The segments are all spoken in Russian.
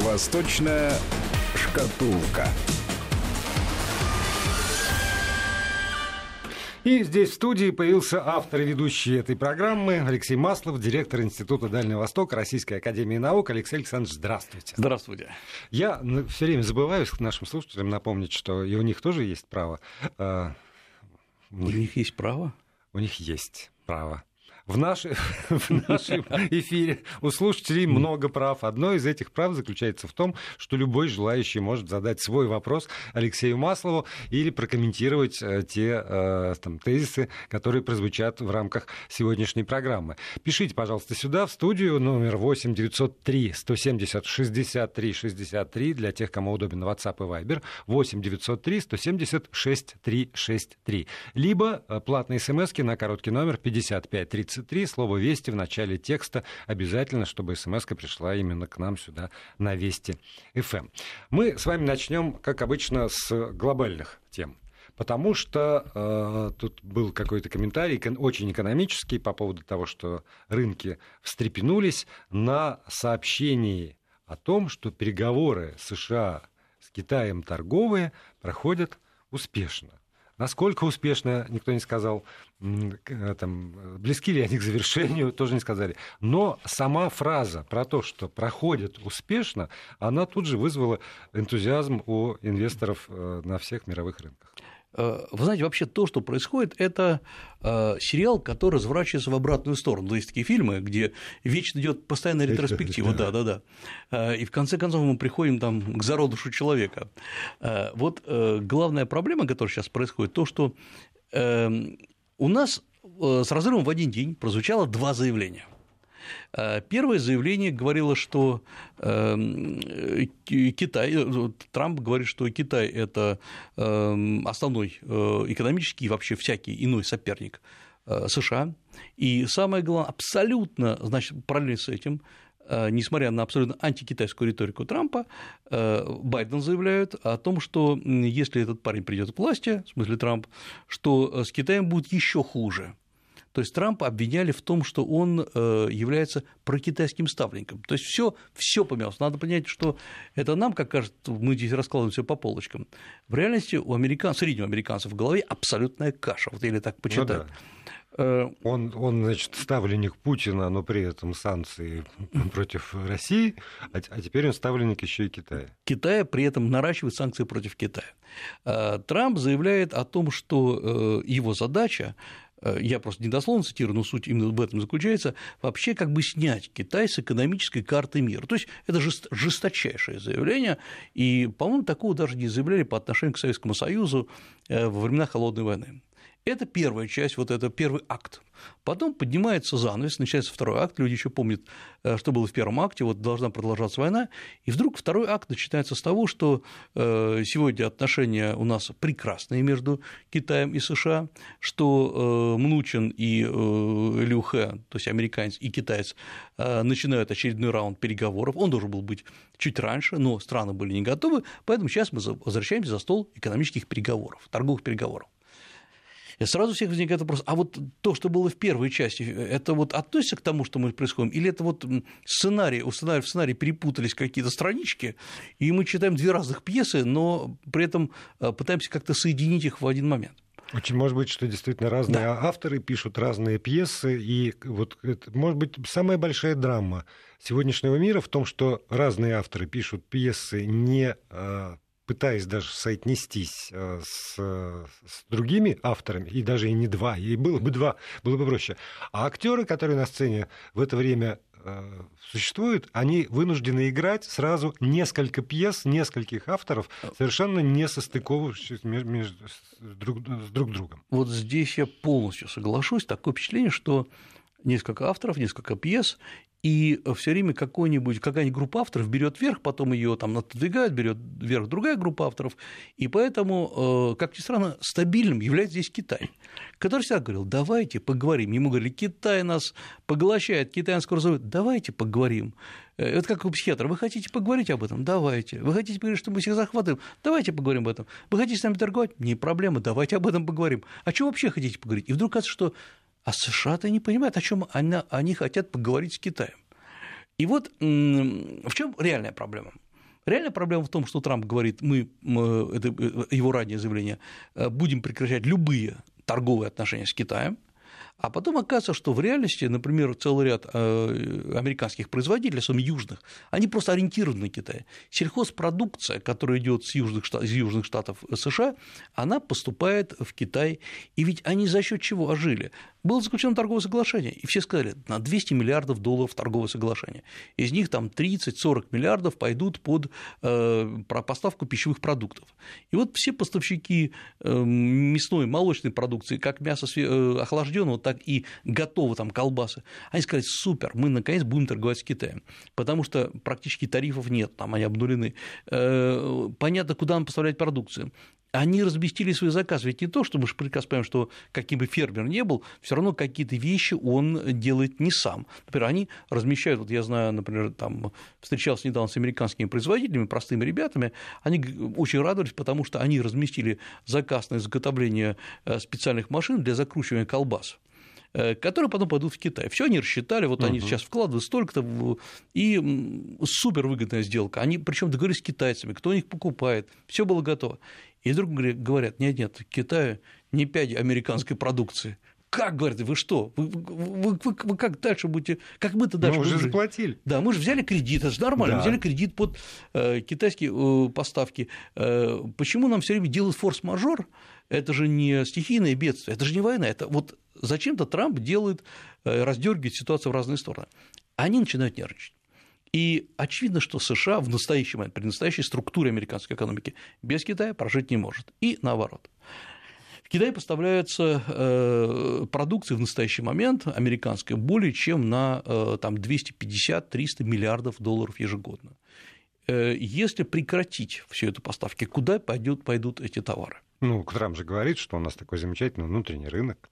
Восточная шкатулка. И здесь в студии появился автор и ведущий этой программы Алексей Маслов, директор Института Дальнего Востока Российской Академии Наук. Алексей Александрович, здравствуйте. Здравствуйте. Я все время забываю нашим слушателям напомнить, что и у них тоже есть право. А, у них есть право? У них есть право в, нашей, в нашем эфире у слушателей много прав. Одно из этих прав заключается в том, что любой желающий может задать свой вопрос Алексею Маслову или прокомментировать э, те э, там, тезисы, которые прозвучат в рамках сегодняшней программы. Пишите, пожалуйста, сюда, в студию, номер 8 903 170 63 63 для тех, кому удобен WhatsApp и Viber, 8 903 170 6363. Либо э, платные смс на короткий номер 55 30 33, слово «Вести» в начале текста. Обязательно, чтобы смс пришла именно к нам сюда на Вести ФМ. Эм. Мы с вами начнем, как обычно, с глобальных тем. Потому что э, тут был какой-то комментарий очень экономический по поводу того, что рынки встрепенулись на сообщении о том, что переговоры США с Китаем торговые проходят успешно. Насколько успешно, никто не сказал. Э, там, близки ли они к завершению, тоже не сказали. Но сама фраза про то, что проходит успешно, она тут же вызвала энтузиазм у инвесторов э, на всех мировых рынках. Э, вы знаете, вообще то, что происходит, это э, сериал, который разворачивается в обратную сторону. То есть такие фильмы, где вечно идет постоянная ретроспектива, да, да, да. Э, и в конце концов мы приходим там к зародышу человека. Вот главная проблема, которая сейчас происходит, то, что у нас с разрывом в один день прозвучало два заявления. Э, первое заявление говорило, что эм, Китай, э, Трамп говорит, что Китай – это эм, основной э, экономический и вообще всякий иной соперник США. И самое главное, абсолютно, значит, параллельно с этим, несмотря на абсолютно антикитайскую риторику Трампа, Байден заявляет о том, что если этот парень придет к власти, в смысле Трамп, что с Китаем будет еще хуже. То есть Трампа обвиняли в том, что он э, является прокитайским ставленником. То есть все, все поменялось. Надо понять, что это нам, как кажется, мы здесь раскладываем все по полочкам. В реальности у американ... среднего американца в голове абсолютная каша, вот или так почитать. Ну, да. Э, он, он, значит, ставленник Путина, но при этом санкции против России, а, а теперь он ставленник еще и Китая. Китая при этом наращивает санкции против Китая. Э, Трамп заявляет о том, что его задача я просто недословно цитирую, но суть именно в этом заключается, вообще как бы снять Китай с экономической карты мира. То есть это жесточайшее заявление, и, по-моему, такого даже не заявляли по отношению к Советскому Союзу э, во времена Холодной войны. Это первая часть, вот это первый акт. Потом поднимается занавес, начинается второй акт, люди еще помнят, э, что было в первом акте, вот должна продолжаться война, и вдруг второй акт начинается с того, что э, сегодня отношения у нас прекрасные между Китаем и США, что э, Мнучин и Лю Хэ, то есть американец и китаец, начинают очередной раунд переговоров, он должен был быть чуть раньше, но страны были не готовы, поэтому сейчас мы возвращаемся за стол экономических переговоров, торговых переговоров. И сразу у всех возникает вопрос, а вот то, что было в первой части, это вот относится к тому, что мы происходим, или это вот сценарий, у сценария в сценарии перепутались какие-то странички, и мы читаем две разных пьесы, но при этом э, пытаемся как-то соединить их в один момент. Очень может быть, что действительно разные да. авторы пишут разные пьесы, и вот это может быть самая большая драма сегодняшнего мира в том, что разные авторы пишут пьесы не э, пытаясь даже соотнестись э, с, с другими авторами, и даже и не два, и было бы два, было бы проще. А актеры, которые на сцене в это время э, существуют, они вынуждены играть сразу несколько пьес, нескольких авторов, совершенно не состыковывающихся между, друг, с друг другом. Вот здесь я полностью соглашусь. Такое впечатление, что несколько авторов, несколько пьес, и все время какой-нибудь, какая-нибудь группа авторов берет вверх, потом ее там отодвигают, берет вверх другая группа авторов, и поэтому, э, как ни странно, стабильным является здесь Китай, который всегда говорил, давайте поговорим. Ему говорили, Китай нас поглощает, Китай нас разрывает, давайте поговорим. Э, это как у психиатра, вы хотите поговорить об этом? Давайте. Вы хотите поговорить, что мы всех захватываем? Давайте поговорим об этом. Вы хотите с нами торговать? Не проблема, давайте об этом поговорим. А что вообще хотите поговорить? И вдруг кажется, что а США-то не понимают, о чем они, они хотят поговорить с Китаем. И вот в чем реальная проблема? Реальная проблема в том, что Трамп говорит, мы, это его раннее заявление, будем прекращать любые торговые отношения с Китаем, а потом оказывается, что в реальности, например, целый ряд э, американских производителей, особенно южных, они просто ориентированы на Китай. Сельхозпродукция, которая идет с южных, из южных штатов США, она поступает в Китай. И ведь они за счет чего ожили? Было заключено торговое соглашение, и все сказали, на 200 миллиардов долларов торговое соглашение. Из них там 30-40 миллиардов пойдут под э, поставку пищевых продуктов. И вот все поставщики э, мясной, молочной продукции, как мясо э, охлажденного, так и готового там колбасы, они сказали, супер, мы наконец будем торговать с Китаем, потому что практически тарифов нет, там они обнулены. Э, понятно, куда нам поставлять продукцию они разместили свой заказ. Ведь не то, что мы же прекрасно понимаем, что каким бы фермер ни был, все равно какие-то вещи он делает не сам. Например, они размещают, вот я знаю, например, там встречался недавно с американскими производителями, простыми ребятами, они очень радовались, потому что они разместили заказ на изготовление э, специальных машин для закручивания колбас которые потом пойдут в Китай. Все они рассчитали, вот они uh-huh. сейчас вкладывают столько-то, и супер выгодная сделка. Они причем договорились с китайцами, кто у них покупает, все было готово. И вдруг говорят, нет, нет, в Китае не пять американской продукции. Как, говорят, вы что? Вы, вы, вы, вы как дальше будете? Как мы-то дальше? Мы уже будем заплатили. Да, мы же взяли кредит, это же нормально, да. взяли кредит под э, китайские э, поставки. Э, почему нам все время делают форс-мажор? Это же не стихийное бедствие, это же не война. Это вот зачем-то Трамп делает, э, раздергивает ситуацию в разные стороны. Они начинают нервничать. И очевидно, что США в настоящий момент, при настоящей структуре американской экономики без Китая прожить не может. И наоборот. В Китай поставляется э, продукции в настоящий момент американская более чем на э, там, 250-300 миллиардов долларов ежегодно. Э, если прекратить всю эту поставки, куда пойдут, пойдут эти товары? Ну, Трамп же говорит, что у нас такой замечательный внутренний рынок.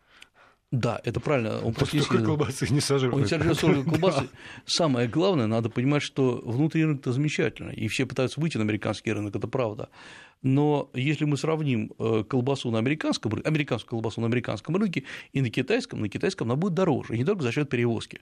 Да, это правильно. Он практически... колбасы не сожрет. Он сожрет столько колбасы. Да. Самое главное, надо понимать, что внутренний рынок-то замечательно, и все пытаются выйти на американский рынок, это правда. Но если мы сравним э, колбасу на американском, американскую колбасу на американском рынке и на китайском, на китайском она будет дороже, и не только за счет перевозки,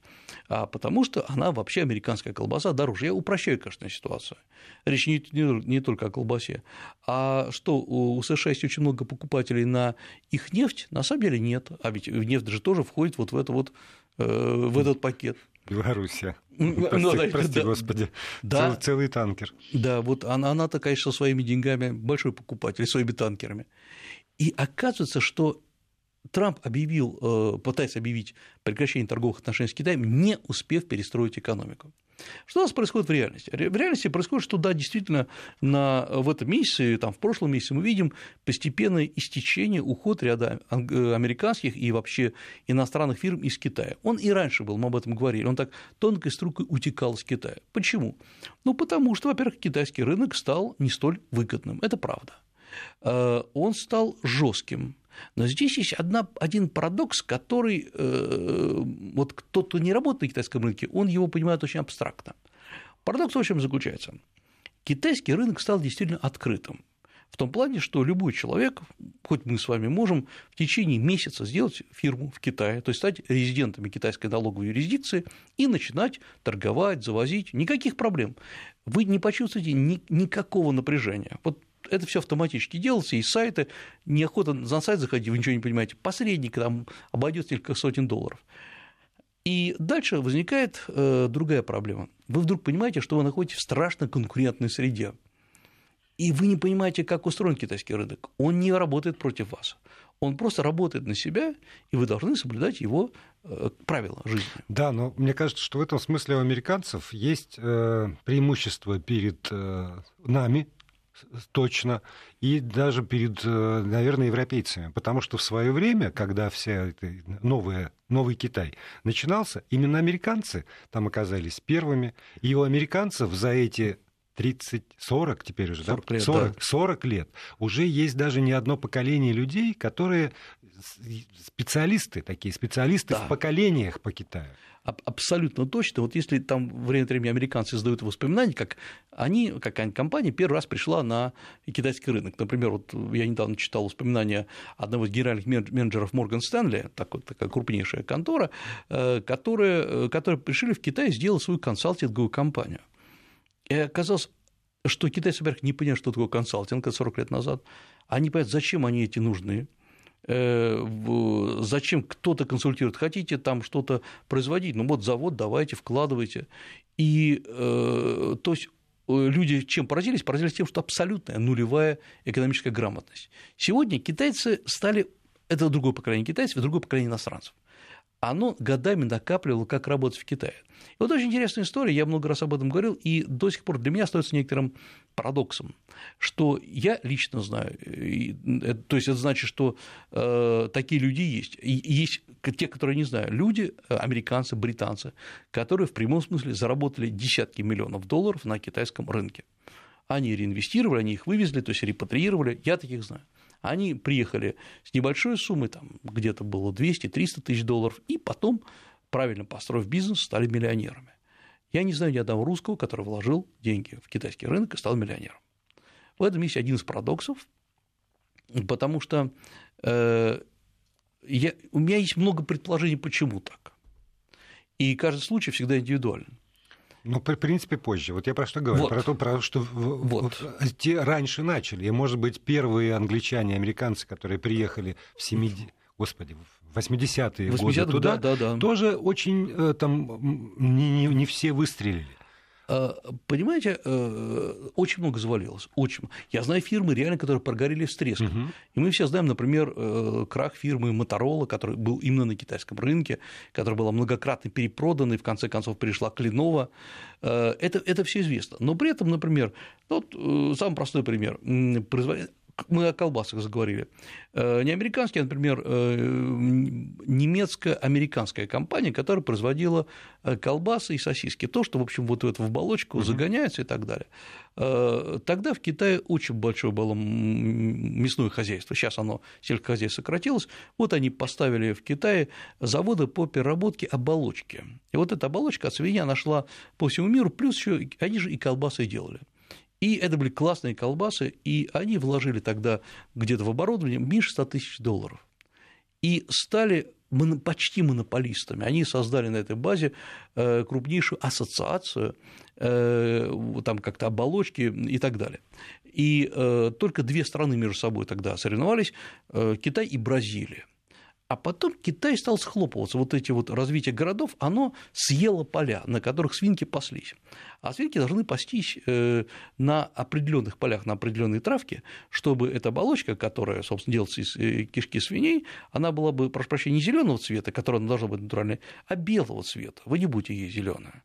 а потому что она вообще американская колбаса дороже. Я упрощаю, конечно, ситуацию. Речь не, не, не только о колбасе. А что, у США есть очень много покупателей на их нефть? На самом деле нет. А ведь нефть же тоже входит вот в, это вот, э, в этот пакет. Белоруссия. Прости, ну, да, прости да, господи. Да, целый, целый танкер. Да, вот она, она-то, конечно, своими деньгами большой покупатель, своими танкерами. И оказывается, что Трамп объявил, э, пытается объявить прекращение торговых отношений с Китаем, не успев перестроить экономику. Что у нас происходит в реальности? В реальности происходит, что да, действительно, на, в этом месяце, там, в прошлом месяце мы видим постепенное истечение, уход ряда э, американских и вообще иностранных фирм из Китая. Он и раньше был, мы об этом говорили, он так тонкой струйкой утекал из Китая. Почему? Ну, потому что, во-первых, китайский рынок стал не столь выгодным, это правда. Э, он стал жестким, но здесь есть одна, один парадокс, который э, вот тот, кто не работает на китайском рынке, он его понимает очень абстрактно. Парадокс в чем заключается? Китайский рынок стал действительно открытым. В том плане, что любой человек, хоть мы с вами можем в течение месяца сделать фирму в Китае, то есть стать резидентами китайской налоговой юрисдикции и начинать торговать, завозить, никаких проблем. Вы не почувствуете ни, никакого напряжения. Вот это все автоматически делается, и сайты, неохота на сайт заходить, вы ничего не понимаете, посредник там обойдет несколько сотен долларов. И дальше возникает э, другая проблема. Вы вдруг понимаете, что вы находитесь в страшно конкурентной среде. И вы не понимаете, как устроен китайский рынок. Он не работает против вас. Он просто работает на себя, и вы должны соблюдать его э, правила жизни. Да, но мне кажется, что в этом смысле у американцев есть э, преимущество перед нами, точно, и даже перед, э, наверное, европейцами. Потому что в свое время, когда вся эта новая, новый Китай начинался, именно американцы там оказались первыми, и у американцев за эти 30, 40 теперь уже, 40 да? Лет, 40, да. 40 лет уже есть даже не одно поколение людей, которые специалисты, такие специалисты да. в поколениях по Китаю абсолютно точно. Вот если там время от времени американцы издают воспоминания, как они, какая-нибудь компания первый раз пришла на китайский рынок. Например, вот я недавно читал воспоминания одного из генеральных менеджеров Морган Стэнли, такая крупнейшая контора, э, которые, которые пришли в Китай и сделали свою консалтинговую компанию. И оказалось что китайцы, во-первых, не понимают, что такое консалтинг 40 лет назад, они понимают, зачем они эти нужны, э, зачем кто-то консультирует, хотите там что-то производить, ну вот завод, давайте, вкладывайте. И э, то есть люди чем поразились? Поразились тем, что абсолютная нулевая экономическая грамотность. Сегодня китайцы стали, это другое поколение китайцев и другое поколение иностранцев оно годами накапливало, как работать в Китае. И вот очень интересная история, я много раз об этом говорил, и до сих пор для меня остается некоторым парадоксом, что я лично знаю, и, то есть это значит, что э, такие люди есть, и есть те, которые не знаю, люди, э, американцы, британцы, которые в прямом смысле заработали десятки миллионов долларов на китайском рынке. Они реинвестировали, они их вывезли, то есть репатриировали, я таких знаю. Они приехали с небольшой суммой, там где-то было 200-300 тысяч долларов, и потом, правильно построив бизнес, стали миллионерами. Я не знаю ни одного русского, который вложил деньги в китайский рынок и стал миллионером. В этом есть один из парадоксов, потому что э, я, у меня есть много предположений, почему так. И каждый случай всегда индивидуален. Ну, в принципе, позже. Вот я про что говорю. Вот. Про то, про что вот. те раньше начали. И, может быть, первые англичане, американцы, которые приехали в 70 Господи, в 80-е годы туда, да, да, да. тоже очень э, там не, не все выстрелили. А, понимаете, э, очень много завалилось, очень. Я знаю фирмы, реально, которые прогорели с треском. Угу. И мы все знаем, например, э, крах фирмы Motorola, который был именно на китайском рынке, которая была многократно перепродана и в конце концов пришла к. Э, это, это все известно. Но при этом, например, вот самый простой пример мы о колбасах заговорили. Э, не американский, а, например, э, немецко-американская компания, которая производила э, колбасы и сосиски. То, что, в общем, вот это в угу. загоняется и так далее. Тогда в Китае очень большое было мясное хозяйство. Сейчас оно сельскохозяйство сократилось. Вот они поставили в Китае заводы по переработке оболочки. И вот эта оболочка от свинья нашла по всему миру, плюс еще они же и колбасы делали. И это были классные колбасы, и они вложили тогда где-то в оборудование меньше 100 тысяч долларов. И стали почти монополистами. Они создали на этой базе э, крупнейшую ассоциацию, э, там как-то оболочки и так далее. И э, только две страны между собой тогда соревновались – Китай и Бразилия. А потом Китай стал схлопываться. Вот эти вот развитие городов, оно съело поля, на которых свинки паслись. А свинки должны пастись э, на определенных полях, на определенной травке, чтобы эта оболочка, которая, собственно, делается из э, кишки свиней, она была бы, прошу прощения, не зеленого цвета, которая должна быть натуральной, а белого цвета. Вы не будете ей зеленая.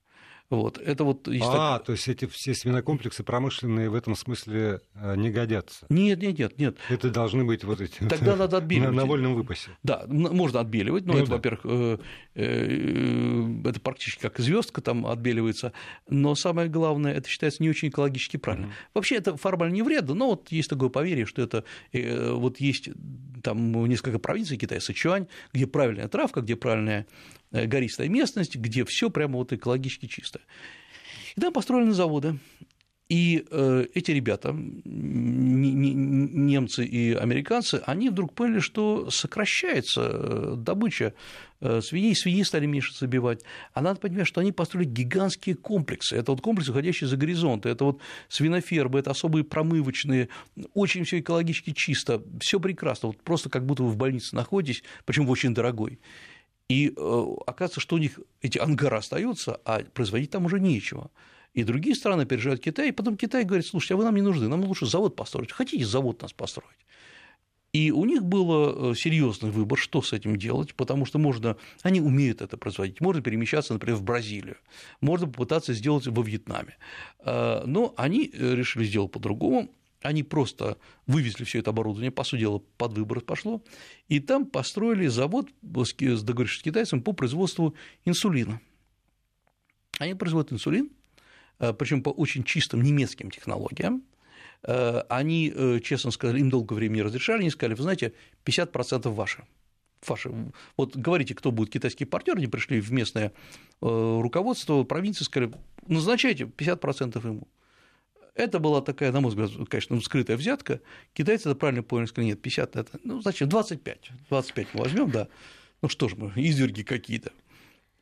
Вот, это вот а, так... то есть эти все свинокомплексы промышленные в этом смысле э, не годятся? Нет, нет, нет, нет. Это должны быть вот эти... Тогда надо отбеливать. На, на вольном выпасе. Да, можно отбеливать, но ну, это, да. во-первых, э, э, это практически как звездка там отбеливается, но самое главное, это считается не очень экологически правильно. Mm-hmm. Вообще это формально не вредно, но вот есть такое поверье, что это вот есть там несколько провинций Китая, Сычуань, где правильная травка, где правильная гористая местность, где все прямо вот экологически чисто. И там построены заводы. И э, эти ребята, немцы и американцы, они вдруг поняли, что сокращается э, добыча свиней, свиньи стали меньше забивать. А надо понимать, что они построили гигантские комплексы. Это вот комплексы, уходящие за горизонт. Это вот свинофермы, это особые промывочные, очень все экологически чисто, все прекрасно. Вот просто как будто вы в больнице находитесь, причем очень дорогой. И э, оказывается, что у них эти ангары остаются, а производить там уже нечего. И другие страны опережают Китай, и потом Китай говорит, слушайте, а вы нам не нужны, нам лучше завод построить. Хотите завод нас построить? И у них был э, серьезный выбор, что с этим делать, потому что можно, они умеют это производить, можно перемещаться, например, в Бразилию, можно попытаться сделать во Вьетнаме. Э, но они решили сделать по-другому, они просто вывезли все это оборудование, по сути дела, под выбор пошло, и там построили завод, договорившись с китайцем, по производству инсулина. Они производят инсулин, э, причем по очень чистым немецким технологиям. Э, они, э, честно сказали, им долгое время не разрешали, они сказали, вы знаете, 50% ваши. Ваши. Вот говорите, кто будет китайский партнер, они пришли в местное руководство провинции, сказали, назначайте 50% ему. Это была такая, на мой взгляд, конечно, скрытая взятка. Китайцы это правильно поняли, сказали, нет, 50 это, ну, зачем, 25, 25 мы возьмем, да. Ну что ж мы, изверги какие-то.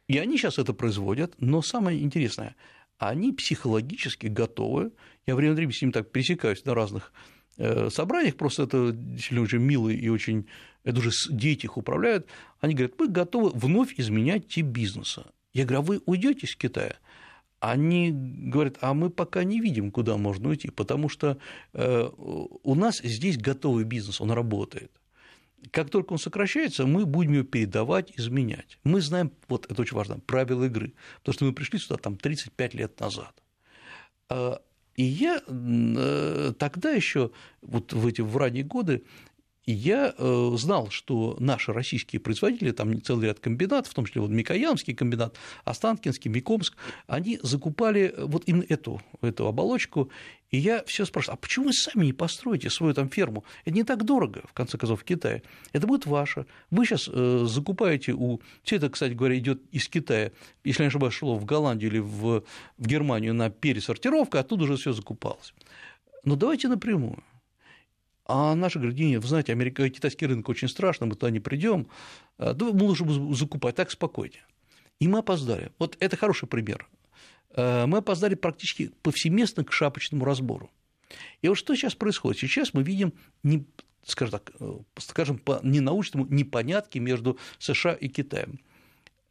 И они сейчас это производят, но самое интересное, они психологически готовы, я время от времени с ними так пересекаюсь на разных э, собраниях, просто это действительно очень милые и очень, это уже дети их управляют, они говорят, мы готовы вновь изменять тип бизнеса. Я говорю, а вы уйдете из Китая? Они говорят, а мы пока не видим, куда можно уйти, потому что э, у нас здесь готовый бизнес, он работает. Как только он сокращается, мы будем ее передавать, изменять. Мы знаем, вот это очень важно, правила игры, потому что мы пришли сюда там 35 лет назад. А, и я э, тогда еще, вот в эти в ранние годы, я э, знал, что наши российские производители, там целый ряд комбинатов, в том числе вот Микоянский комбинат, Останкинский, Микомск, они закупали вот именно эту, эту оболочку, и я все спрашиваю, а почему вы сами не построите свою там ферму? Это не так дорого, в конце концов, в Китае. Это будет ваше. Вы сейчас э, закупаете у... Все это, кстати говоря, идет из Китая, если я не ошибаюсь, шло в Голландию или в, в Германию на пересортировку, оттуда уже все закупалось. Но давайте напрямую. А наши говорят, вы знаете, Америка, китайский рынок очень страшно, мы туда не придем, а, да мы лучше закупать, так спокойнее. И мы опоздали. Вот это хороший пример. А, мы опоздали практически повсеместно к шапочному разбору. И вот что сейчас происходит? Сейчас мы видим, не, скажем так, э, скажем по ненаучному, непонятки между США и Китаем.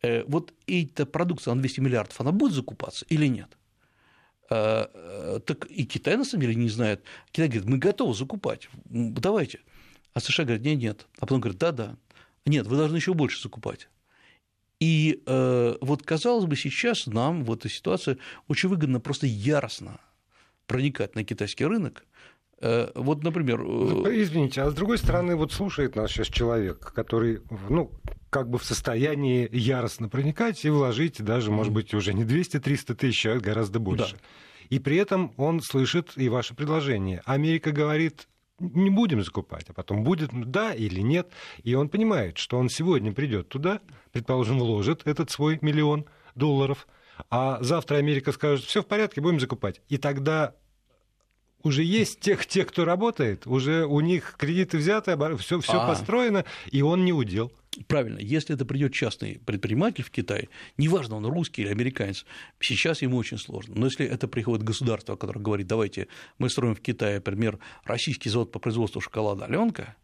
Э, вот эта продукция на 200 миллиардов, она будет закупаться или нет? А, э, так и Китай, на самом деле, не знает. Китай говорит, мы готовы закупать, давайте. А США говорят, нет, нет. А потом говорят, да-да. Нет, вы должны еще больше закупать. И э, вот, казалось бы, сейчас нам в этой ситуации очень выгодно просто яростно проникать на китайский рынок, вот, например... Э, ну, извините, а с другой стороны, вот слушает нас сейчас человек, который, ну, как бы в состоянии яростно проникать и вложить даже, может быть, уже не 200-300 тысяч, а гораздо больше. Да. И при этом он слышит и ваше предложение. Америка говорит, не будем закупать, а потом будет да или нет. И он понимает, что он сегодня придет туда, предположим, вложит этот свой миллион долларов, а завтра Америка скажет, все в порядке, будем закупать. И тогда уже есть тех, те, кто работает, уже у них кредиты взяты, все, все а. построено, и он не удел. Правильно, если это придет частный предприниматель в Китай, неважно, он русский или американец, сейчас ему очень сложно. Но если это приходит государство, которое говорит, давайте мы строим в Китае, например, российский завод по производству шоколада Аленка,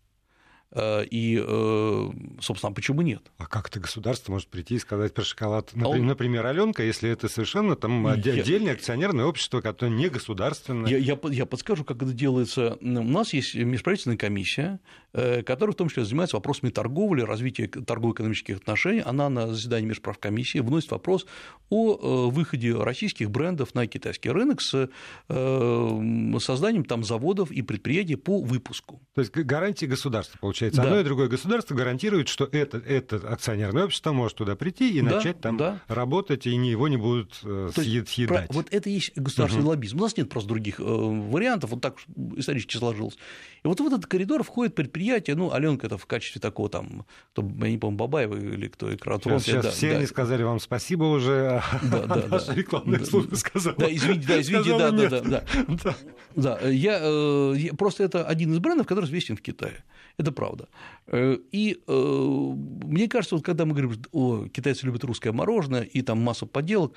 и, э, собственно, почему нет? А как это государство может прийти и сказать про шоколад? Например, а он... например Аленка, если это совершенно там я... отдельное акционерное общество, которое не государственное. Я, я, я подскажу, как это делается. У нас есть межправительственная комиссия, э, которая в том числе занимается вопросами торговли, развития торгово-экономических отношений. Она на заседании межправкомиссии вносит вопрос о выходе российских брендов на китайский рынок с созданием там заводов и предприятий по выпуску. То есть гарантии государства, получается получается. Да. Одно и другое государство гарантирует, что это, это акционерное общество может туда прийти и да, начать там да. работать, и его не будут э, съедать. Про, вот это и есть государственный угу. лоббизм. У нас нет просто других э, вариантов, вот так исторически сложилось. И вот в этот коридор входит предприятие, ну, Аленка это в качестве такого там, кто, я не помню, Бабаева или кто, Экратрон. Сейчас, сейчас да, все да. они сказали вам спасибо уже, да, да, наша рекламная служба сказала. Да, извините, да, извините, да, да, да, да. Да, я, э, я, просто это один из брендов, который известен в Китае. Это правда. Э, и э, мне кажется, вот когда мы говорим, о, китайцы любят русское мороженое и там массу подделок,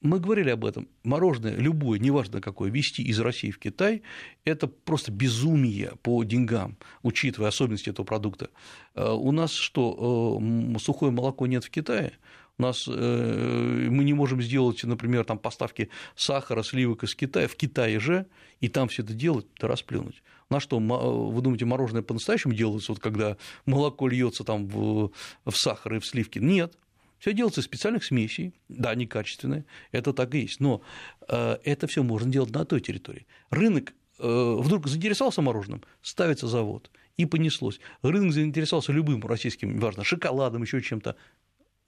мы говорили об этом. Мороженое, любое, неважно какое, везти из России в Китай – это просто безумие по деньгам, учитывая особенности этого продукта. У нас что, сухое молоко нет в Китае? У нас э, мы не можем сделать, например, там поставки сахара, сливок из Китая, в Китае же, и там все это делать, да расплюнуть. На что, вы думаете, мороженое по-настоящему делается, вот когда молоко льется там в, в сахар и в сливки? Нет, все делается из специальных смесей, да, они качественные, это так и есть, но э, это все можно делать на той территории. Рынок э, вдруг заинтересовался мороженым, ставится завод, и понеслось. Рынок заинтересовался любым российским, важно, шоколадом, еще чем-то,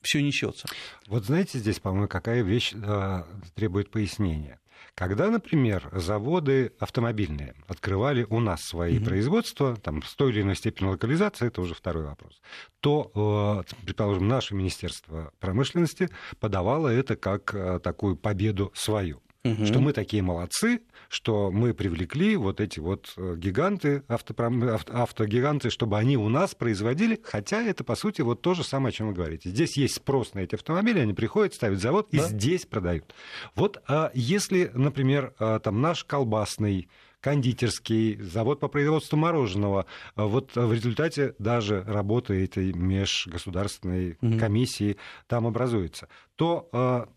все несется. Вот знаете, здесь, по-моему, какая вещь э, требует пояснения. Когда, например, заводы автомобильные открывали у нас свои mm-hmm. производства, там, с той или иной степени локализации, это уже второй вопрос, то, э, предположим, наше Министерство промышленности подавало это как э, такую победу свою. угу. что мы такие молодцы, что мы привлекли вот эти вот э, гиганты, автопром... автогиганты, чтобы они у нас производили, хотя это, по сути, вот то же самое, о чем вы говорите. Здесь есть спрос на эти автомобили, они приходят, ставят завод да. и здесь продают. Вот а если, например, а, там наш колбасный кондитерский, завод по производству мороженого. А вот в результате даже работы этой межгосударственной комиссии там образуется. То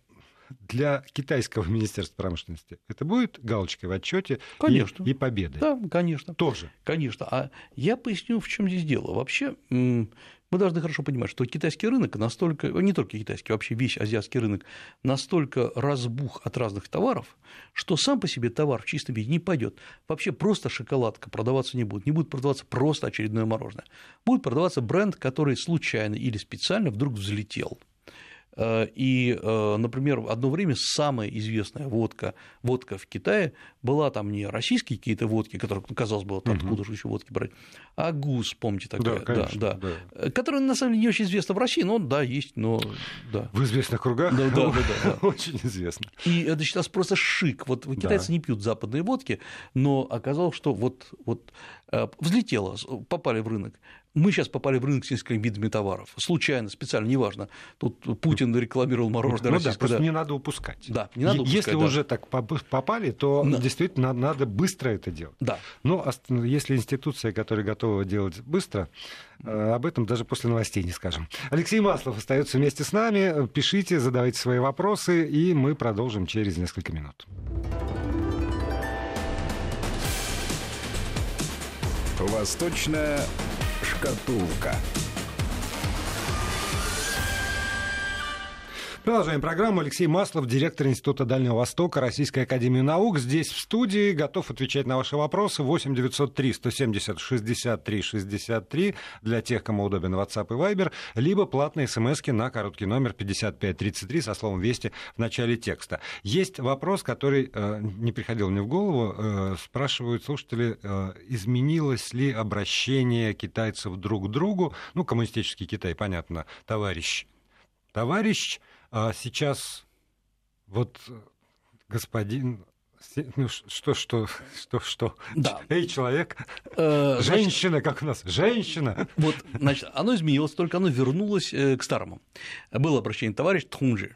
для китайского министерства промышленности это будет галочкой в отчете конечно. И, и победой. Да, конечно. Тоже. Конечно. А я поясню, в чем здесь дело. Вообще, мы должны хорошо понимать, что китайский рынок настолько, не только китайский, вообще весь азиатский рынок настолько разбух от разных товаров, что сам по себе товар в чистом виде не пойдет. Вообще просто шоколадка продаваться не будет, не будет продаваться просто очередное мороженое. Будет продаваться бренд, который случайно или специально вдруг взлетел Э, и, э, например, одно время самая известная водка, водка в Китае была там не российские какие-то водки, которые, казалось бы, вот откуда же еще водки брать, а ГУС, помните такая, да, конечно, да, да, да. которая на самом деле не очень известна в России, но да, есть, но да. В известных кругах да, да, да, да, да. очень известно. И это считалось просто шик. Вот китайцы да. не пьют западные водки, но оказалось, что вот, вот э, взлетело, попали в рынок. Мы сейчас попали в рынок с несколькими видами товаров. Случайно, специально, неважно. Тут Путин рекламировал мороженое ну, российское. Да, просто да. не надо упускать. Да, не надо упускать, Если да. уже так попали, то да. действительно надо быстро это делать. Да. Но если институция, которая готова делать быстро, э, об этом даже после новостей не скажем. Алексей Маслов остается вместе с нами. Пишите, задавайте свои вопросы, и мы продолжим через несколько минут. Восточная шкатулка. Продолжаем программу. Алексей Маслов, директор Института Дальнего Востока Российской Академии Наук. Здесь в студии, готов отвечать на ваши вопросы. 8 903 170 63 63 для тех, кому удобен WhatsApp и Viber, либо платные смс на короткий номер 5533 со словом «Вести» в начале текста. Есть вопрос, который э, не приходил мне в голову. Э, спрашивают слушатели, э, изменилось ли обращение китайцев друг к другу? Ну, коммунистический Китай, понятно, товарищ. Товарищ а сейчас вот господин ну, что, что, что, что? Да. Эй, человек, э, женщина, значит, как у нас, женщина. Вот, значит, оно изменилось, только оно вернулось э, к старому. Было обращение товарищ Тхунжи.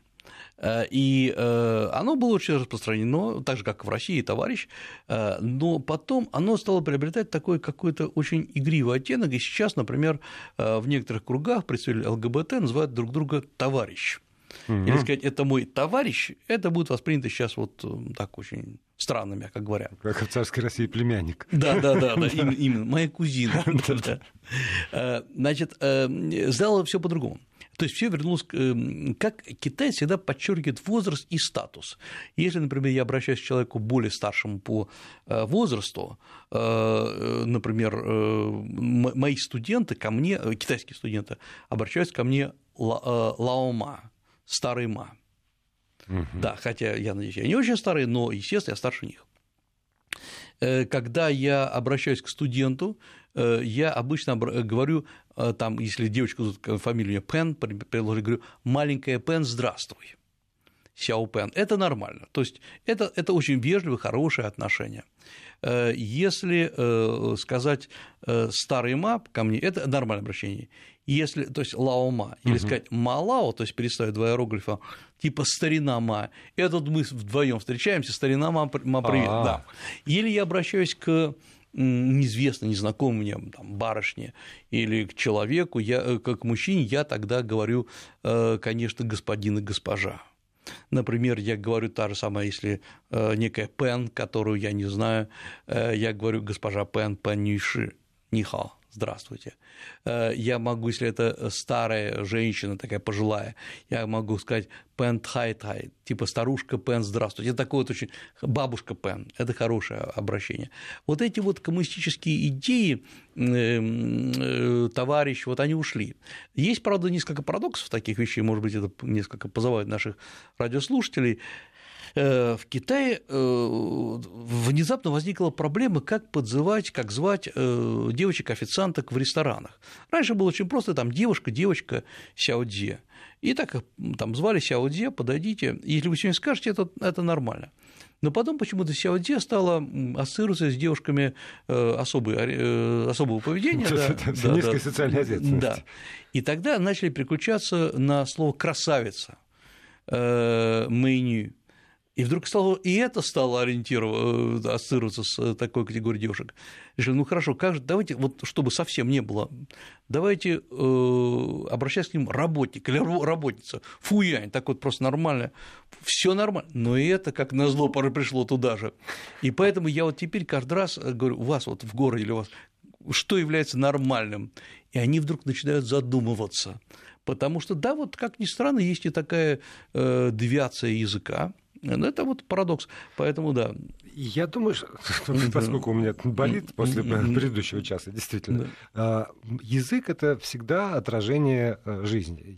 Э, и э, оно было очень распространено, так же, как в России, товарищ, но потом оно стало приобретать такой какой-то очень игривый оттенок, и сейчас, например, в некоторых кругах представители ЛГБТ называют друг друга товарищ. Угу. Или сказать, это мой товарищ, это будет воспринято сейчас вот э, так очень странно, мягко говоря. Как в царской России племянник. Да, да, да, да именно, моя кузина. Э, значит, э, сделала все по-другому. То есть все вернулось, как Китай всегда подчеркивает возраст и статус. Если, например, я обращаюсь к человеку более старшему по возрасту, например, мои студенты ко мне, китайские студенты, обращаются ко мне лаома, старый ма. Угу. Да, хотя я надеюсь, я не очень старый, но, естественно, я старше них. Э, когда я обращаюсь к студенту, э, я обычно говорю, э, там, если девочка зовут фамилию Пен, говорю, маленькая Пен, здравствуй. Сяо Пен, это нормально. То есть это, это очень вежливое, хорошее отношение. Если сказать старый мап ко мне, это нормальное обращение если, то есть лаома, или сказать малао, то есть переставить два иероглифа, типа старина ма, это вот мы вдвоем встречаемся, старина ма, ма привет, А-а-а. да. Или я обращаюсь к неизвестной, незнакомой мне там, барышне или к человеку, я, э, как мужчине, я тогда говорю, э, конечно, господин и госпожа. Например, я говорю та же самая, если э, некая Пен, которую я не знаю, я говорю госпожа Пен, Пен Нюйши, Нихао здравствуйте. Э, я могу, если это старая женщина, такая пожилая, я могу сказать Пен Тхай Тхай, типа старушка Пен, здравствуйте. Это такое вот очень бабушка Пен, это хорошее обращение. Вот эти вот коммунистические идеи, эм, э, товарищ, вот они ушли. Есть, правда, несколько парадоксов таких вещей, может быть, это несколько позывает наших радиослушателей. В Китае внезапно возникла проблема, как подзывать, как звать девочек-официанток в ресторанах. Раньше было очень просто, там девушка, девочка, сяодзе. И так там звали сяодзе, подойдите, если вы сегодня скажете, это, это нормально. Но потом почему-то Сяодзе стала ассоциироваться с девушками э, особой, э, особого поведения. Да, да, низкой да, социальной ответственности. Да. И тогда начали переключаться на слово «красавица», э, «мэйню». И вдруг стало, и это стало ориентироваться, э, ассоциироваться с э, такой категорией девушек. Решили, ну хорошо, как же, давайте, вот чтобы совсем не было, давайте э, обращаться к ним работник или работница, фуянь, так вот просто нормально, все нормально. Но и это, как на зло, пришло туда же. И поэтому я вот теперь каждый раз говорю, у вас вот в городе или у вас, что является нормальным? И они вдруг начинают задумываться. Потому что, да, вот как ни странно, есть и такая э, девиация языка, это вот парадокс. Поэтому да. Я думаю, что, поскольку у меня болит после предыдущего часа, действительно, а, язык это всегда отражение э, жизни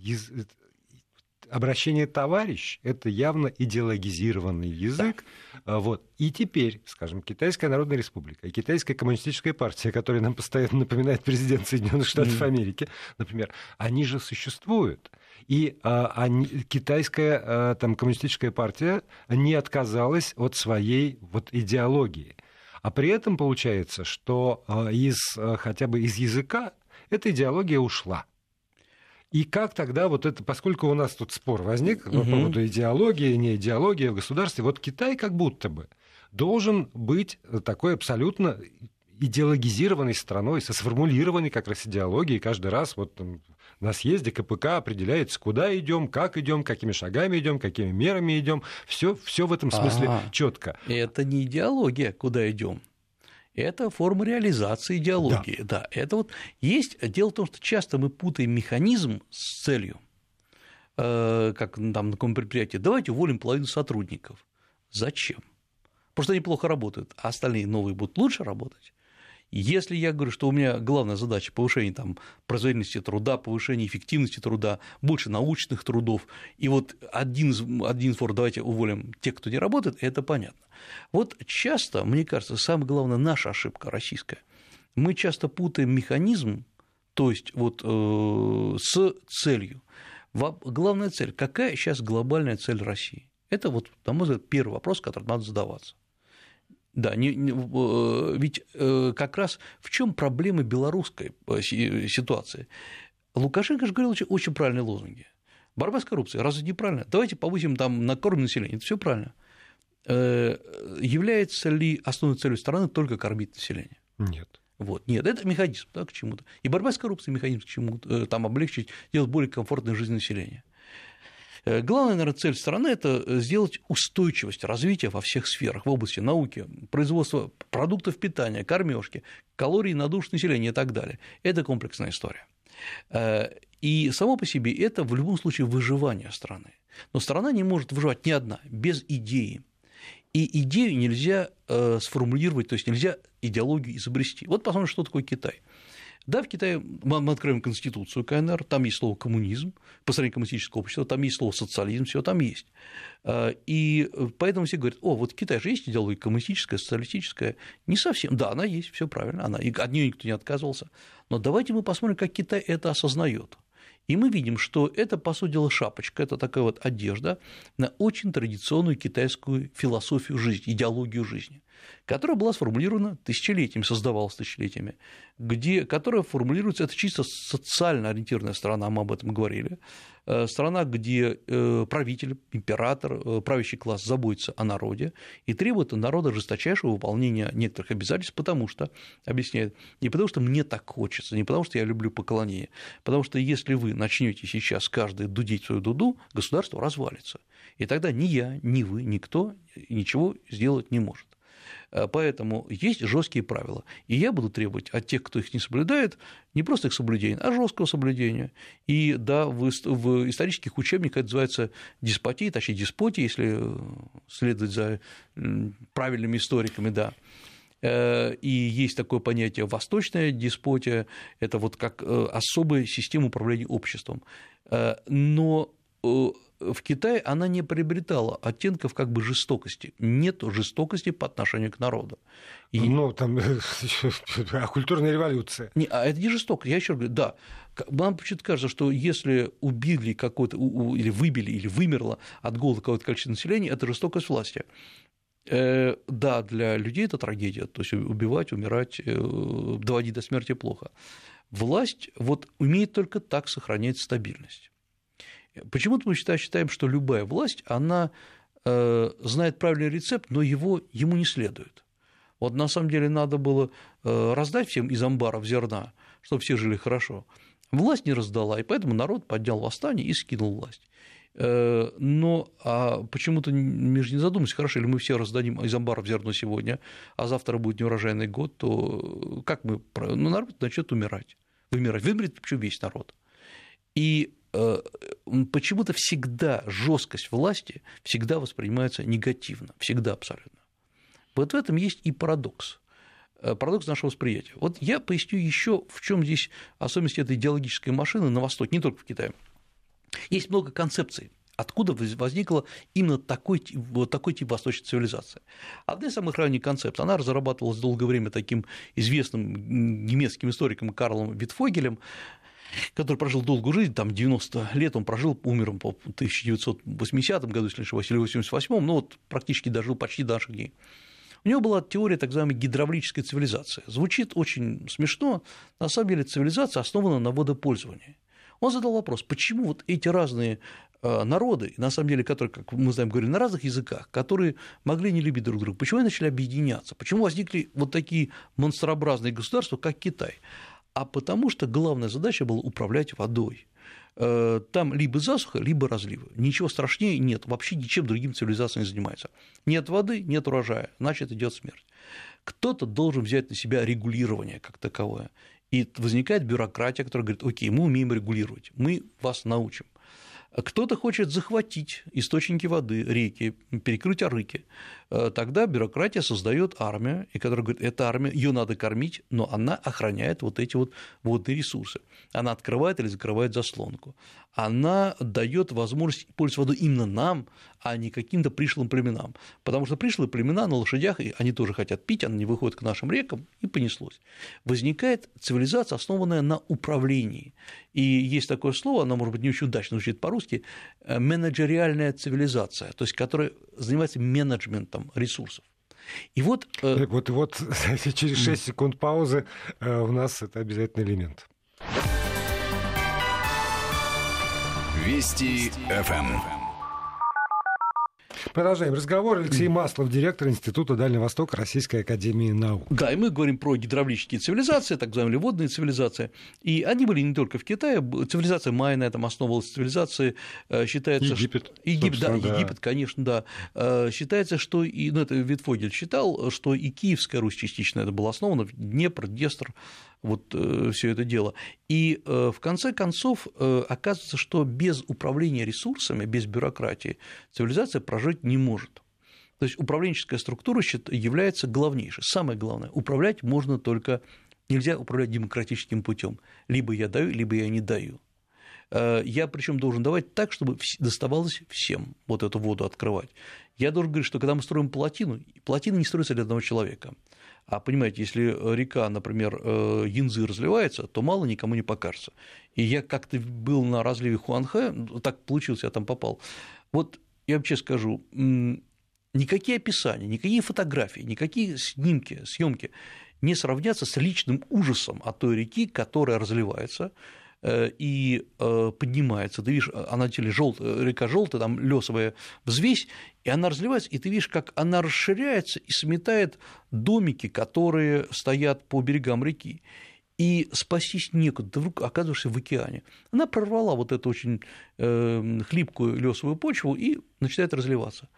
обращение товарищ – это явно идеологизированный язык. Да. Вот. И теперь, скажем, Китайская Народная Республика и Китайская Коммунистическая партия, которая нам постоянно напоминает президент Соединенных Штатов. Америки, например, они же существуют. И а, они, китайская а, там, коммунистическая партия не отказалась от своей вот, идеологии. А при этом получается, что а, из, а, хотя бы из языка эта идеология ушла. И как тогда вот это, поскольку у нас тут спор возник угу. по поводу идеологии, не идеологии в государстве, вот Китай как будто бы должен быть такой абсолютно идеологизированной страной, со сформулированной как раз идеологией каждый раз вот на съезде КПК определяется, куда идем, как идем, какими шагами идем, какими мерами идем. Все, все в этом смысле а, четко. Это не идеология, куда идем это форма реализации идеологии. Да. да, это вот есть. Дело в том, что часто мы путаем механизм с целью. Э, как там на каком предприятии, давайте уволим половину сотрудников. Зачем? Просто они плохо работают, а остальные новые будут лучше работать. Если я говорю, что у меня главная задача повышение там, производительности труда, повышение эффективности труда, больше научных трудов, и вот один один фор давайте уволим тех, кто не работает, это понятно. Вот часто, мне кажется, самая главная наша ошибка российская, мы часто путаем механизм, то есть вот э, с целью. Главная цель, какая сейчас глобальная цель России? Это вот, на мой взгляд, первый вопрос, который надо задаваться. Да, не, не, э, ведь э, как раз в чем проблема белорусской э, ситуации? Лукашенко же говорил очень, правильные лозунги. Борьба с коррупцией, разве не правильно? Давайте повысим там накормленное население, это все правильно. Является ли основной целью страны только кормить население? Нет. Вот. Нет, это механизм да, к чему-то. И борьба с коррупцией механизм к чему-то, там облегчить, сделать более комфортной жизнь населения. Э, главная, наверное, цель страны – это э, сделать устойчивость развития во всех сферах, в области науки, производства продуктов питания, кормежки, калорий на душу населения и так далее. Это комплексная история. Э, и само по себе это в любом случае выживание страны. Но страна не может выживать ни одна без идеи. И идею нельзя сформулировать, то есть нельзя идеологию изобрести. Вот посмотрим, что такое Китай. Да, в Китае мы откроем конституцию КНР, там есть слово коммунизм, по сравнению коммунистического общества, там есть слово социализм, все там есть. А, и поэтому все говорят, о, вот в Китае же есть идеология коммунистическая, социалистическая. Не совсем. Да, она есть, все правильно, она, от нее никто не отказывался. Но давайте мы посмотрим, как Китай это осознает. И мы видим, что это, по сути дела, шапочка, это такая вот одежда на очень традиционную китайскую философию жизни, идеологию жизни которая была сформулирована тысячелетиями, создавалась тысячелетиями, где, которая формулируется, это чисто социально ориентированная страна, мы об этом говорили, э, страна, где э, правитель, император, э, правящий класс заботится о народе и требует от народа жесточайшего выполнения некоторых обязательств, потому что, объясняет, не потому что мне так хочется, не потому что я люблю поклонение, потому что если вы начнете сейчас каждый дудить свою дуду, государство развалится. И тогда ни я, ни вы, никто ничего сделать не может. Э, поэтому есть жесткие правила. И я буду требовать от тех, кто их не соблюдает, не просто их соблюдения, а жесткого соблюдения. И да, в, исторических учебниках это называется деспотия, точнее деспотия, если следовать за правильными историками, да. Э, и есть такое понятие восточная деспотия, это вот как э, особая система управления обществом. Но в Китае она не приобретала оттенков как бы жестокости. Нет жестокости по отношению к народу. И... Ну, там а культурная революция. Не, а это не жестоко. Я еще говорю, да. Нам почему-то кажется, что если убили какой-то, или выбили, или вымерло от голода какое-то количество населения, это жестокость власти. Э, да, для людей это трагедия, то есть убивать, умирать, э, доводить до смерти плохо. Власть вот умеет только так сохранять стабильность. Почему-то мы считаем, что любая власть, она э, знает правильный рецепт, но его ему не следует. Вот на самом деле надо было раздать всем из амбаров зерна, чтобы все жили хорошо. Власть не раздала, и поэтому народ поднял восстание и скинул власть. Э, но а почему-то мы же не задумались, хорошо, или мы все раздадим из амбаров зерно сегодня, а завтра будет неурожайный год, то как мы, ну, народ начнет умирать, вымирать, вымрет вообще весь народ. И э, почему-то всегда жесткость власти всегда воспринимается негативно, всегда абсолютно. Вот в этом есть и парадокс э, парадокс нашего восприятия. Вот я поясню еще, в чем здесь особенность этой идеологической машины на Востоке, не только в Китае. Есть много концепций, откуда возникла именно такой, вот такой тип восточной цивилизации. Одна из самых ранних концепций, она разрабатывалась долгое время таким известным немецким историком Карлом Витфогелем, который прожил долгую жизнь, там 90 лет он прожил, умер он по 1980 году, если не ошибаюсь, или 88 но вот практически дожил почти до наших дней. У него была теория так называемой гидравлической цивилизации. Звучит очень смешно, на самом деле цивилизация основана на водопользовании. Он задал вопрос, почему вот эти разные э, народы, на самом деле, которые, как мы знаем, говорили на разных языках, которые могли не любить друг друга, почему они начали объединяться, почему возникли вот такие монстрообразные государства, как Китай? А потому что главная задача была управлять водой. Э, там либо засуха, либо разливы. Ничего страшнее нет, вообще ничем другим цивилизацией не занимается. Нет воды, нет урожая, значит, идет смерть. Кто-то должен взять на себя регулирование как таковое. И возникает бюрократия, которая говорит, окей, мы умеем регулировать, мы вас научим. Кто-то хочет захватить источники воды, реки, перекрыть арыки. Э, тогда бюрократия создает армию, и которая говорит, эта армия, ее надо кормить, но она охраняет вот эти вот водные ресурсы. Она открывает или закрывает заслонку. Она дает возможность пользоваться водой именно нам, а не каким-то пришлым племенам. Потому что пришлые племена на лошадях, они тоже хотят пить, они выходят к нашим рекам, и понеслось. Возникает цивилизация, основанная на управлении. И есть такое слово, оно, может быть, не очень удачно звучит по-русски, э, менеджериальная цивилизация, то есть которая занимается менеджментом ресурсов. И вот, э... вот, вот через 6 секунд паузы э, у нас это обязательный элемент. Вести ФМ. Продолжаем разговор. Алексей Маслов, директор Института Дальнего Востока Российской Академии Наук. Да, и мы говорим про гидравлические цивилизации, так называемые водные цивилизации. И они были не только в Китае. Цивилизация майя на этом основывалась. Цивилизация э, считается... Египет. Что... Египет, да, да, Египет, конечно, да. Э, считается, что... И, ну, это Витфогель считал, что и Киевская Русь частично это было основано, Днепр, Днестр, вот э, все это дело. И э, в конце концов э, оказывается, что без управления ресурсами, без бюрократии цивилизация прожить не может. То есть управленческая структура является главнейшей. Самое главное, управлять можно только нельзя управлять демократическим путем. Либо я даю, либо я не даю. Я причем должен давать так, чтобы доставалось всем вот эту воду открывать. Я должен говорить, что когда мы строим плотину, плотина не строится для одного человека. А понимаете, если река, например, э, Янзы разливается, то мало никому не покажется. И я как-то был на разливе Хуанхэ, так получилось, я там попал. Вот я вообще скажу, никакие описания, никакие фотографии, никакие снимки, съемки не сравнятся с личным ужасом от той реки, которая разливается, Э, и э, поднимается, ты видишь, она теле желтая, река желтая, там лесовая взвесь, и она разливается, и ты видишь, как она расширяется и сметает домики, которые стоят по берегам реки и спастись некуда, ты вдруг оказываешься в океане. Она прорвала вот эту очень э, хлипкую лесовую почву и начинает разливаться.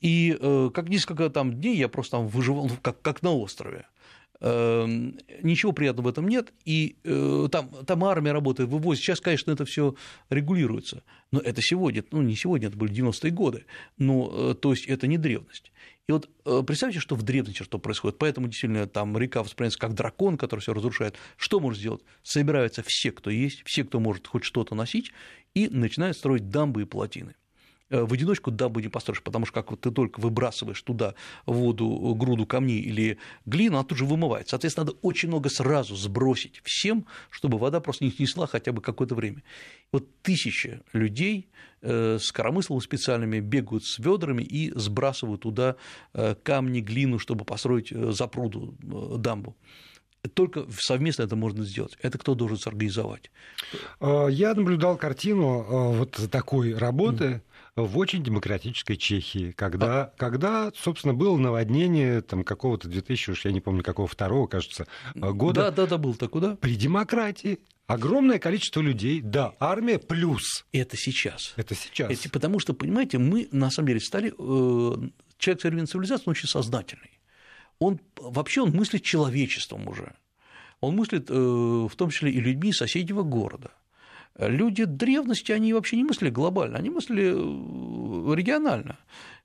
И как несколько там дней я просто там выживал, ну, как, как на острове. Эм, ничего приятного в этом нет, и э, там, там армия работает, вывозит. Сейчас, конечно, это все регулируется, но это сегодня, ну не сегодня, это были 90-е годы, но, э, то есть это не древность. И вот э, представьте, что в древности что происходит. Поэтому действительно там река воспринимается как дракон, который все разрушает. Что может сделать? Собираются все, кто есть, все, кто может хоть что-то носить, и начинают строить дамбы и плотины. Э, в одиночку дамбу не построишь, потому что как вот ты только выбрасываешь туда воду э, груду камней или глину, она тут же вымывает. Соответственно, надо очень много сразу сбросить всем, чтобы вода просто не снесла хотя бы какое-то время. Вот тысячи людей э, с коромыслами специальными бегают с ведрами и сбрасывают туда камни, глину, чтобы построить запруду, дамбу только совместно это можно сделать. Это кто должен сорганизовать? Я наблюдал картину вот такой работы в очень демократической Чехии, когда, а... когда собственно, было наводнение там, какого-то 2000, уж я не помню, какого второго, кажется, года. Да, да, да, был так, куда? При демократии. Огромное количество людей, да, армия плюс. Это сейчас. Это сейчас. Это потому что, понимаете, мы на самом деле стали... Э, человек современной цивилизации, он очень сознательный. Он вообще он мыслит человечеством уже. Он мыслит э, в том числе и людьми соседнего города люди древности, они вообще не мыслили глобально, они мыслили э, регионально,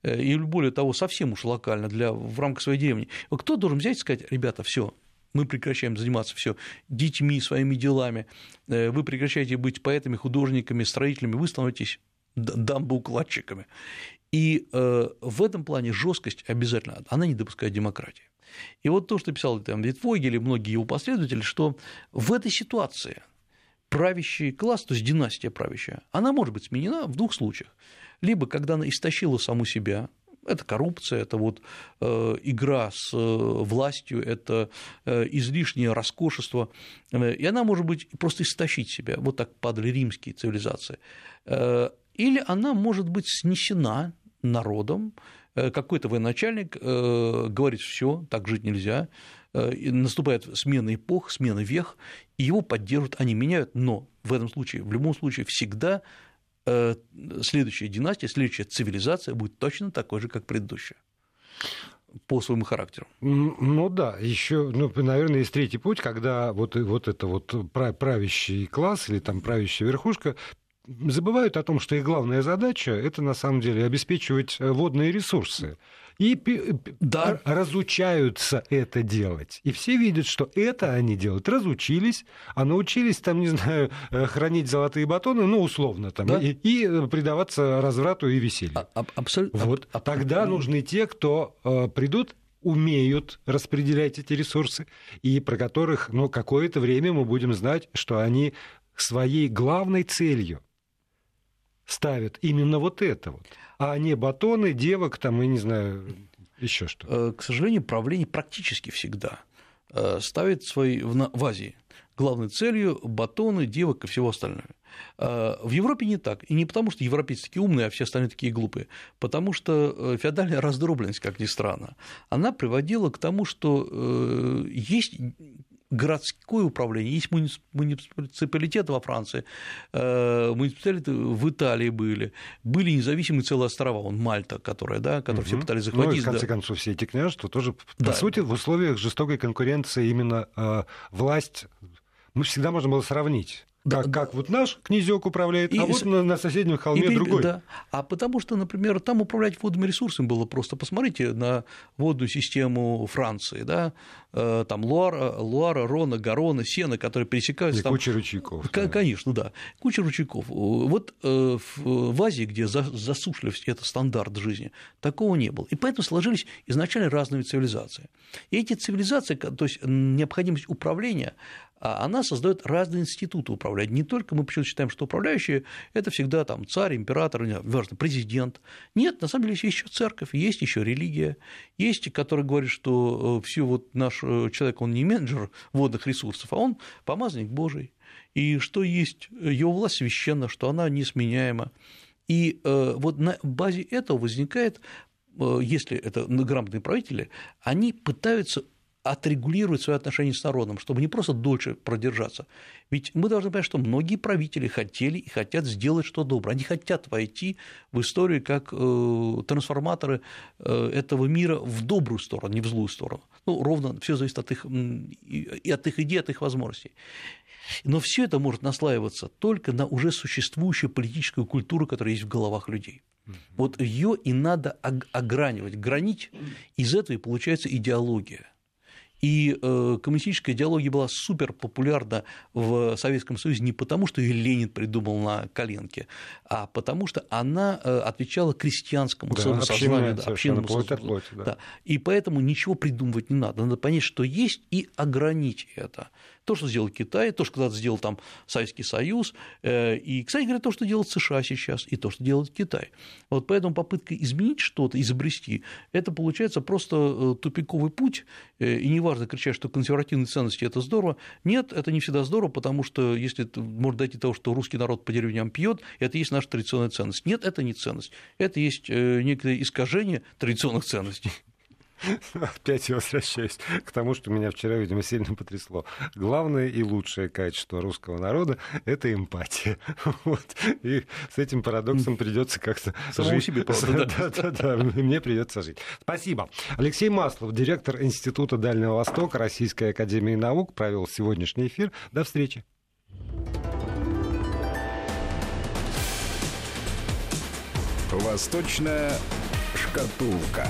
э, и более того, совсем уж локально для, в рамках своей деревни. Кто должен взять и сказать, ребята, все, мы прекращаем заниматься все детьми, своими делами, э, вы прекращаете быть поэтами, художниками, строителями, вы становитесь дамбоукладчиками. И в этом плане жесткость обязательно, она не допускает демократии. И вот то, что писал там Витвогель или многие его последователи, что в этой ситуации – правящий класс, то есть династия правящая, она может быть сменена в двух случаях. Либо когда она истощила саму себя, это коррупция, это вот э, игра с э, властью, это э, излишнее роскошество, и она может быть просто истощить себя. Вот так падали римские цивилизации. Или она может быть снесена народом, какой-то военачальник говорит, все, так жить нельзя, наступает смена эпох, смена вех, и его поддерживают, они меняют, но в этом случае, в любом случае, всегда э, следующая династия, следующая цивилизация будет точно такой же, как предыдущая по своему характеру. Ну да, еще, ну, наверное, есть третий путь, когда вот, вот это вот правящий класс или там правящая верхушка забывают о том, что их главная задача это на самом деле обеспечивать э, водные ресурсы и да. разучаются это делать. И все видят, что это они делают. Разучились, а научились там, не знаю, э, хранить золотые батоны, ну, условно, там, да. и, и э, предаваться разврату и веселью. А, абсолютно. Вот. А, тогда нужны те, кто э, придут умеют распределять эти ресурсы, и про которых ну, какое-то время мы будем знать, что они своей главной целью ставят именно вот это вот а не батоны, девок, там, и не знаю, еще что. Э, к сожалению, правление практически всегда э, ставит свои в Азии главной целью батоны, девок и всего остального. Э, в Европе не так. И не потому, что европейцы такие умные, а все остальные такие глупые. Потому что феодальная раздробленность, как ни странно, она приводила к тому, что есть городское управление, есть муниципалитеты во Франции, э, муниципалитеты в Италии были, были независимые целые острова, он Мальта, которая, да, которые угу. все пытались захватить. Ну, и в конце да. концов, все эти княжества тоже, да. по сути, в условиях жестокой конкуренции именно э, власть мы всегда можем было сравнить как, да, как вот наш князек управляет, и, а вот на, на соседнем холме и, другой. Да. А потому что, например, там управлять водными ресурсами было просто. Посмотрите на водную систему Франции, да, э, там Луара, Луара Рона, Гарона, Сена, которые пересекаются. И там... куча ручейков. К- да. Конечно, да, куча ручейков. Вот э, в Азии, где засушливость – это стандарт жизни, такого не было. И поэтому сложились изначально разные цивилизации. И эти цивилизации, то есть необходимость управления, она создает разные институты управления. Не только мы почему-то считаем, что управляющие – это всегда там царь, император, важно, президент. Нет, на самом деле есть еще церковь, есть еще религия, есть, который говорит, что э, все вот наш э, человек, он не менеджер водных ресурсов, а он помазанник Божий, и что есть его власть священна, что она несменяема. И э, вот на базе этого возникает, если это грамотные правители, они пытаются отрегулировать свои отношения с народом, чтобы не просто дольше продержаться. Ведь мы должны понять, что многие правители хотели и хотят сделать что доброе. Они хотят войти в историю как э, трансформаторы э, этого мира в добрую сторону, не в злую сторону. Ну, ровно все зависит от их, и от их идей, от их возможностей. Но все это может наслаиваться только на уже существующую политическую культуру, которая есть в головах людей. Вот ее и надо огранивать, гранить, из этого и получается идеология. И э, коммунистическая идеология была супер популярна в Советском Союзе не потому, что ее Ленин придумал на коленке, а потому что она э, отвечала крестьянскому да, самосознанию, да, общинному плоть плоти, да. Да. И поэтому ничего придумывать не надо. Надо понять, что есть, и ограничить это. То, что сделал Китай, то, что когда-то сделал там Советский Союз, э, и, кстати говоря, то, что делает США сейчас, и то, что делает Китай. Вот поэтому попытка изменить что-то, изобрести, это получается просто тупиковый путь, и неважно кричать, что консервативные ценности – это здорово. Нет, это не всегда здорово, потому что если может дойти до того, что русский народ по деревням пьет, это есть наша традиционная ценность. Нет, это не ценность. Это есть некое искажение традиционных ценностей. Опять я возвращаюсь к тому, что меня вчера, видимо, сильно потрясло. Главное и лучшее качество русского народа – это эмпатия. Вот. И с этим парадоксом придется как-то жить. себе, правда, да. да, да, да, мне придется жить. Спасибо. Алексей Маслов, директор Института Дальнего Востока Российской Академии Наук, провел сегодняшний эфир. До встречи. Восточная шкатулка.